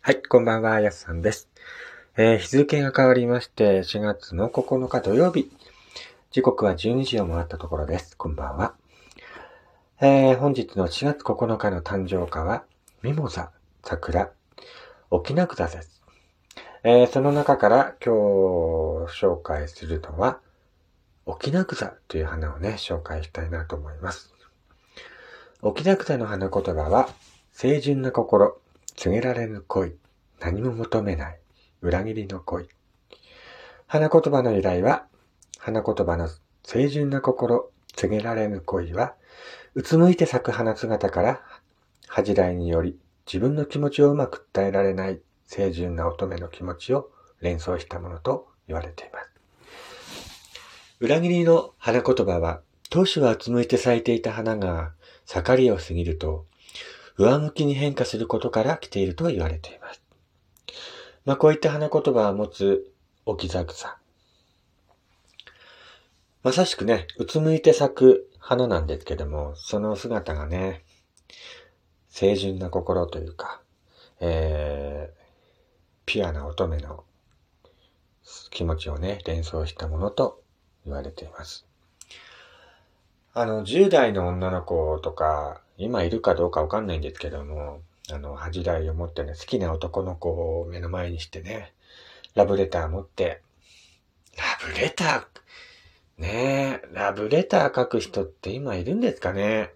はい、こんばんは、やすさんです。えー、日付が変わりまして、4月の9日土曜日。時刻は12時を回ったところです。こんばんは。えー、本日の4月9日の誕生花は、ミモザ、桜、沖縄草です。えー、その中から今日紹介するのは、沖縄草という花をね、紹介したいなと思います。沖縄草の花言葉は、清純な心、告げられぬ恋、何も求めない、裏切りの恋。花言葉の由来は、花言葉の清純な心、告げられぬ恋は、うつむいて咲く花姿から、恥じらいにより自分の気持ちをうまく伝えられない清純な乙女の気持ちを連想したものと言われています。裏切りの花言葉は、当初はうつむいて咲いていた花が盛りを過ぎると、上向きに変化することから来ていると言われています。まあ、こういった花言葉を持つ置き草。まさしくね、うつむいて咲く花なんですけども、その姿がね、清純な心というか、えー、ピュアな乙女の気持ちをね、連想したものと言われています。あの、10代の女の子とか、今いるかどうかわかんないんですけども、あの、恥じらいを持ってね、好きな男の子を目の前にしてね、ラブレター持って、ラブレター、ねえ、ラブレター書く人って今いるんですかね？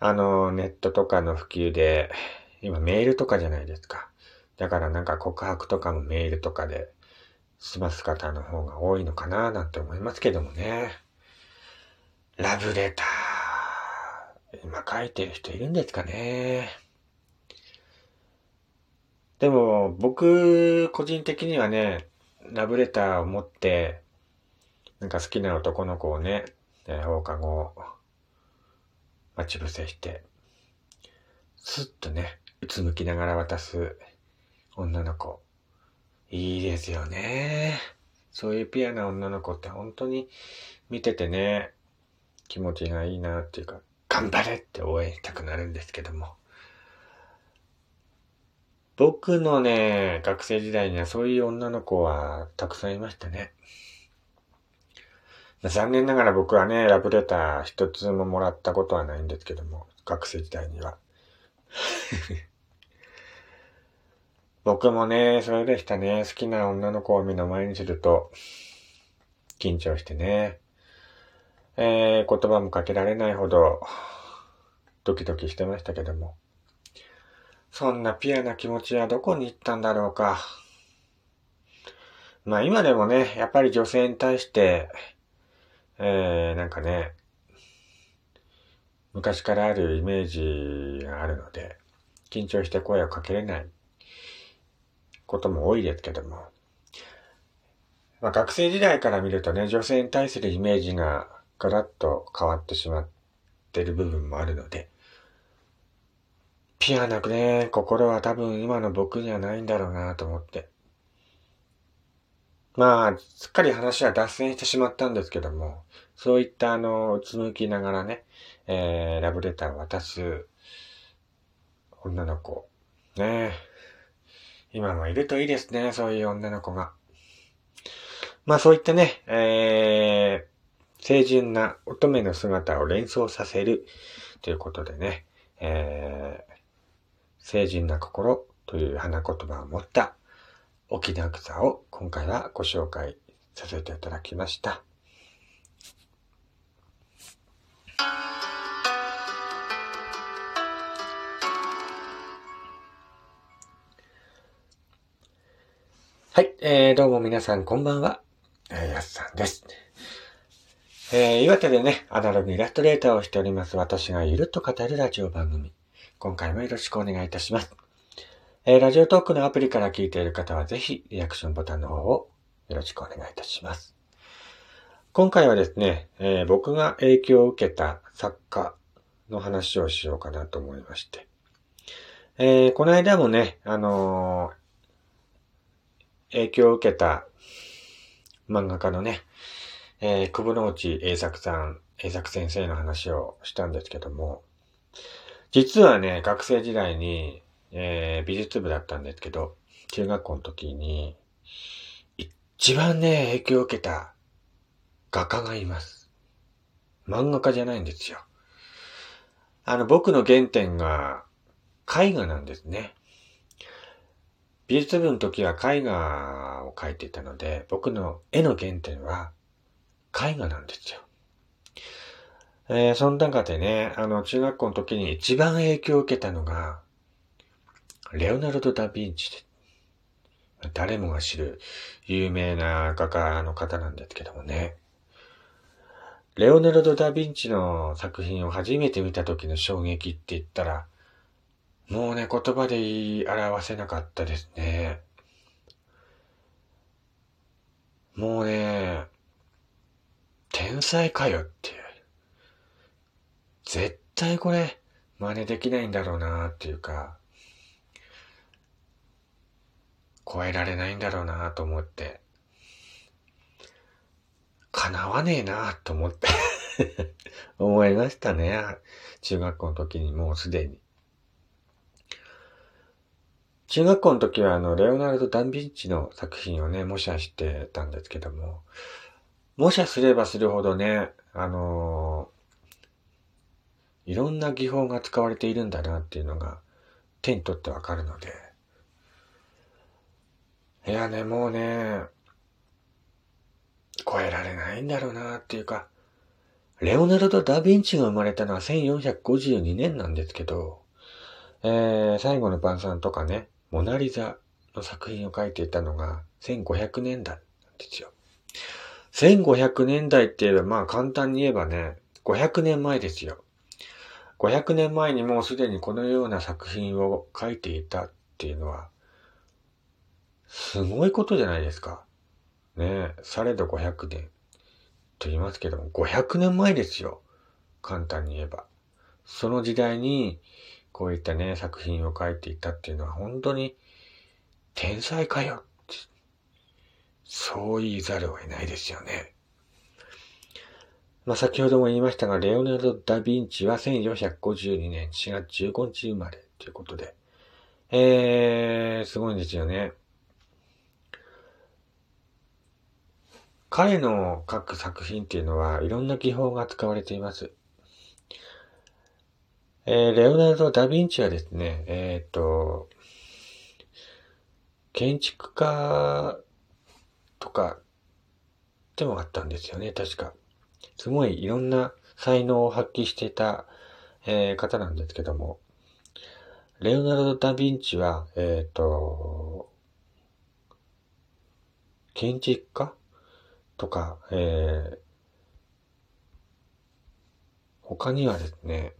あの、ネットとかの普及で、今メールとかじゃないですか。だからなんか告白とかもメールとかで済ます方の方が多いのかななんて思いますけどもね。ラブレター。今書いてる人いるんですかね。でも、僕、個人的にはね、ラブレターを持って、なんか好きな男の子をね、え放課後、待ち伏せして、スッとね、うつむきながら渡す女の子。いいですよね。そういうピアな女の子って本当に見ててね、気持ちがいいなっていうか、頑張れって応援したくなるんですけども。僕のね、学生時代にはそういう女の子はたくさんいましたね。残念ながら僕はね、ラブレター一つももらったことはないんですけども、学生時代には。僕もね、それでしたね。好きな女の子を目の前にすると、緊張してね。えー、言葉もかけられないほど、ドキドキしてましたけども。そんなピュアな気持ちはどこに行ったんだろうか。まあ今でもね、やっぱり女性に対して、えー、なんかね、昔からあるイメージがあるので、緊張して声をかけれないことも多いですけども、まあ、学生時代から見るとね、女性に対するイメージがガラッと変わってしまってる部分もあるので、ピアなくね、心は多分今の僕にはないんだろうなと思って。まあ、すっかり話は脱線してしまったんですけども、そういったあの、うつむきながらね、えー、ラブレターを渡す女の子。ね今もいるといいですね、そういう女の子が。まあそういったね、えー、清純な乙女の姿を連想させる。ということでね、えー、清純な心という花言葉を持った。沖縄草を今回はご紹介させていただきました。はい、えー、どうも皆さんこんばんは、えー、やすさんです。えー、岩手でね、アナログイラストレーターをしております私がゆるっと語るラジオ番組。今回もよろしくお願いいたします。えー、ラジオトークのアプリから聞いている方はぜひリアクションボタンの方をよろしくお願いいたします。今回はですね、えー、僕が影響を受けた作家の話をしようかなと思いまして。えー、この間もね、あの影響を受けた漫画家のね、えー、久保之内栄作さん、栄作先生の話をしたんですけども、実はね、学生時代に、えー、美術部だったんですけど、中学校の時に、一番ね、影響を受けた画家がいます。漫画家じゃないんですよ。あの、僕の原点が絵画なんですね。美術部の時は絵画を描いていたので、僕の絵の原点は絵画なんですよ。えー、その中でね、あの、中学校の時に一番影響を受けたのが、レオナルド・ダ・ヴィンチで、誰もが知る有名な画家の方なんですけどもね。レオナルド・ダ・ヴィンチの作品を初めて見た時の衝撃って言ったら、もうね、言葉で言い表せなかったですね。もうね、天才かよっていう。絶対これ、真似できないんだろうなっていうか、超えられないんだろうなと思って、叶わねえなと思って 思いましたね。中学校の時にもうすでに。中学校の時はあの、レオナルド・ダン・ヴィンチの作品をね、模写してたんですけども、模写すればするほどね、あのー、いろんな技法が使われているんだなっていうのが手に取ってわかるので、いやね、もうね、超えられないんだろうなっていうか、レオナルド・ダ・ヴィンチが生まれたのは1452年なんですけど、えー、最後の晩餐とかね、モナリザの作品を書いていたのが1500年代なんですよ。1500年代って言えば、まあ簡単に言えばね、500年前ですよ。500年前にもうすでにこのような作品を書いていたっていうのは、すごいことじゃないですか。ねえ、されど500年と言いますけども、500年前ですよ。簡単に言えば。その時代に、こういったね、作品を書いていたっていうのは本当に天才かよ、そう言いざるを得ないですよね。まあ、先ほども言いましたが、レオナルド・ダ・ヴィンチは1452年4月15日生まれということで、えー、すごいんですよね。彼の書く作品っていうのはいろんな技法が使われています。えー、レオナルド・ダ・ヴィンチはですね、えっ、ー、と、建築家とかでもあったんですよね、確か。すごいいろんな才能を発揮してた、えー、方なんですけども、レオナルド・ダ・ヴィンチは、えっ、ー、と、建築家？とか、えー、他にはですね、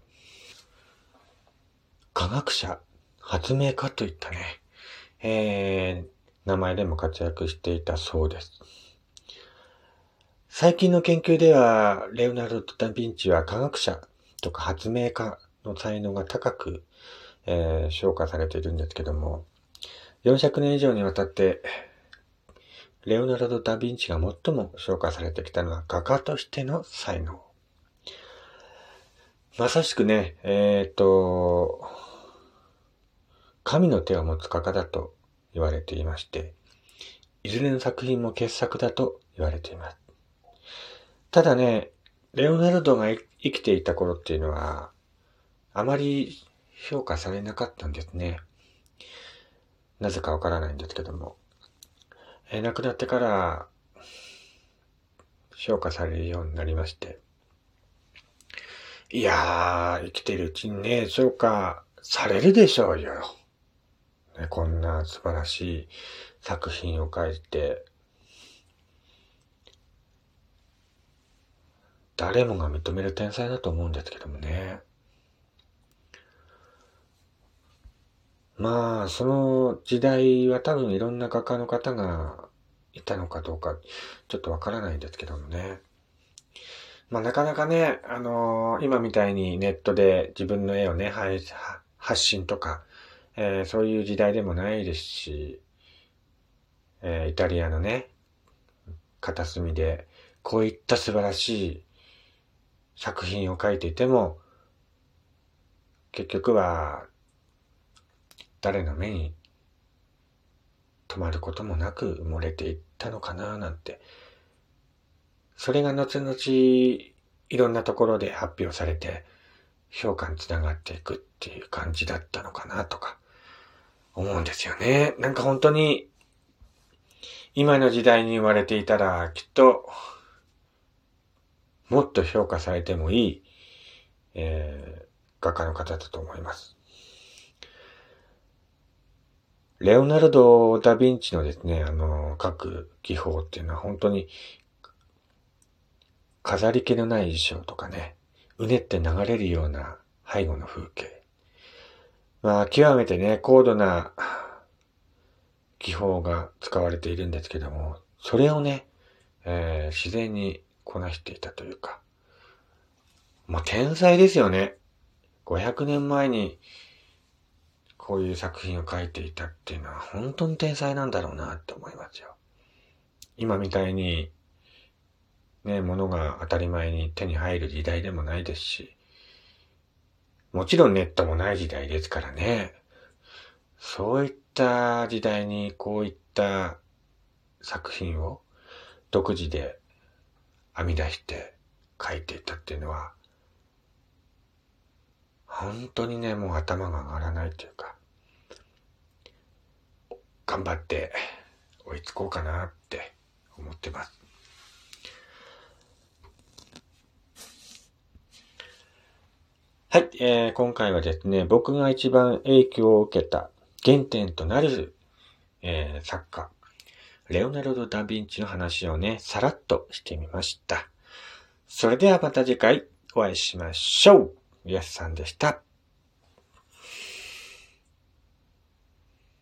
科学者、発明家といったね、えー、名前でも活躍していたそうです。最近の研究では、レオナルド・ダ・ヴィンチは科学者とか発明家の才能が高く、えー、評価されているんですけども、400年以上にわたって、レオナルド・ダ・ヴィンチが最も評価されてきたのは画家としての才能。まさしくね、えっ、ー、と、神の手を持つ画家だと言われていまして、いずれの作品も傑作だと言われています。ただね、レオナルドが生きていた頃っていうのは、あまり評価されなかったんですね。なぜかわからないんですけども。え亡くなってから、評価されるようになりまして。いやー、生きてるうちにね、評価されるでしょうよ。こんな素晴らしい作品を書いて、誰もが認める天才だと思うんですけどもね。まあ、その時代は多分いろんな画家の方がいたのかどうか、ちょっとわからないんですけどもね。まあ、なかなかね、あのー、今みたいにネットで自分の絵をね、発信とかえー、そういう時代でもないですし、えー、イタリアのね、片隅で、こういった素晴らしい作品を書いていても、結局は、誰の目に止まることもなく埋もれていったのかななんて。それが後々いろんなところで発表されて評価につながっていくっていう感じだったのかなとか思うんですよね。なんか本当に今の時代に生まれていたらきっともっと評価されてもいい、えー、画家の方だと思います。レオナルド・ダ・ヴィンチのですね、あの、書く技法っていうのは本当に飾り気のない衣装とかね、うねって流れるような背後の風景。まあ、極めてね、高度な技法が使われているんですけども、それをね、えー、自然にこなしていたというか、もう天才ですよね。500年前にこういう作品を書いていたっていうのは本当に天才なんだろうなって思いますよ。今みたいに、ね、物が当たり前に手に入る時代でもないですし、もちろんネットもない時代ですからね。そういった時代にこういった作品を独自で編み出して書いていたっていうのは、本当にね、もう頭が上がらないというか、頑張って追いつこうかなって思ってます。はい、えー、今回はですね、僕が一番影響を受けた原点となる、えー、作家、レオナルド・ダ・ヴィンチの話をね、さらっとしてみました。それではまた次回お会いしましょう。イエスさんでした。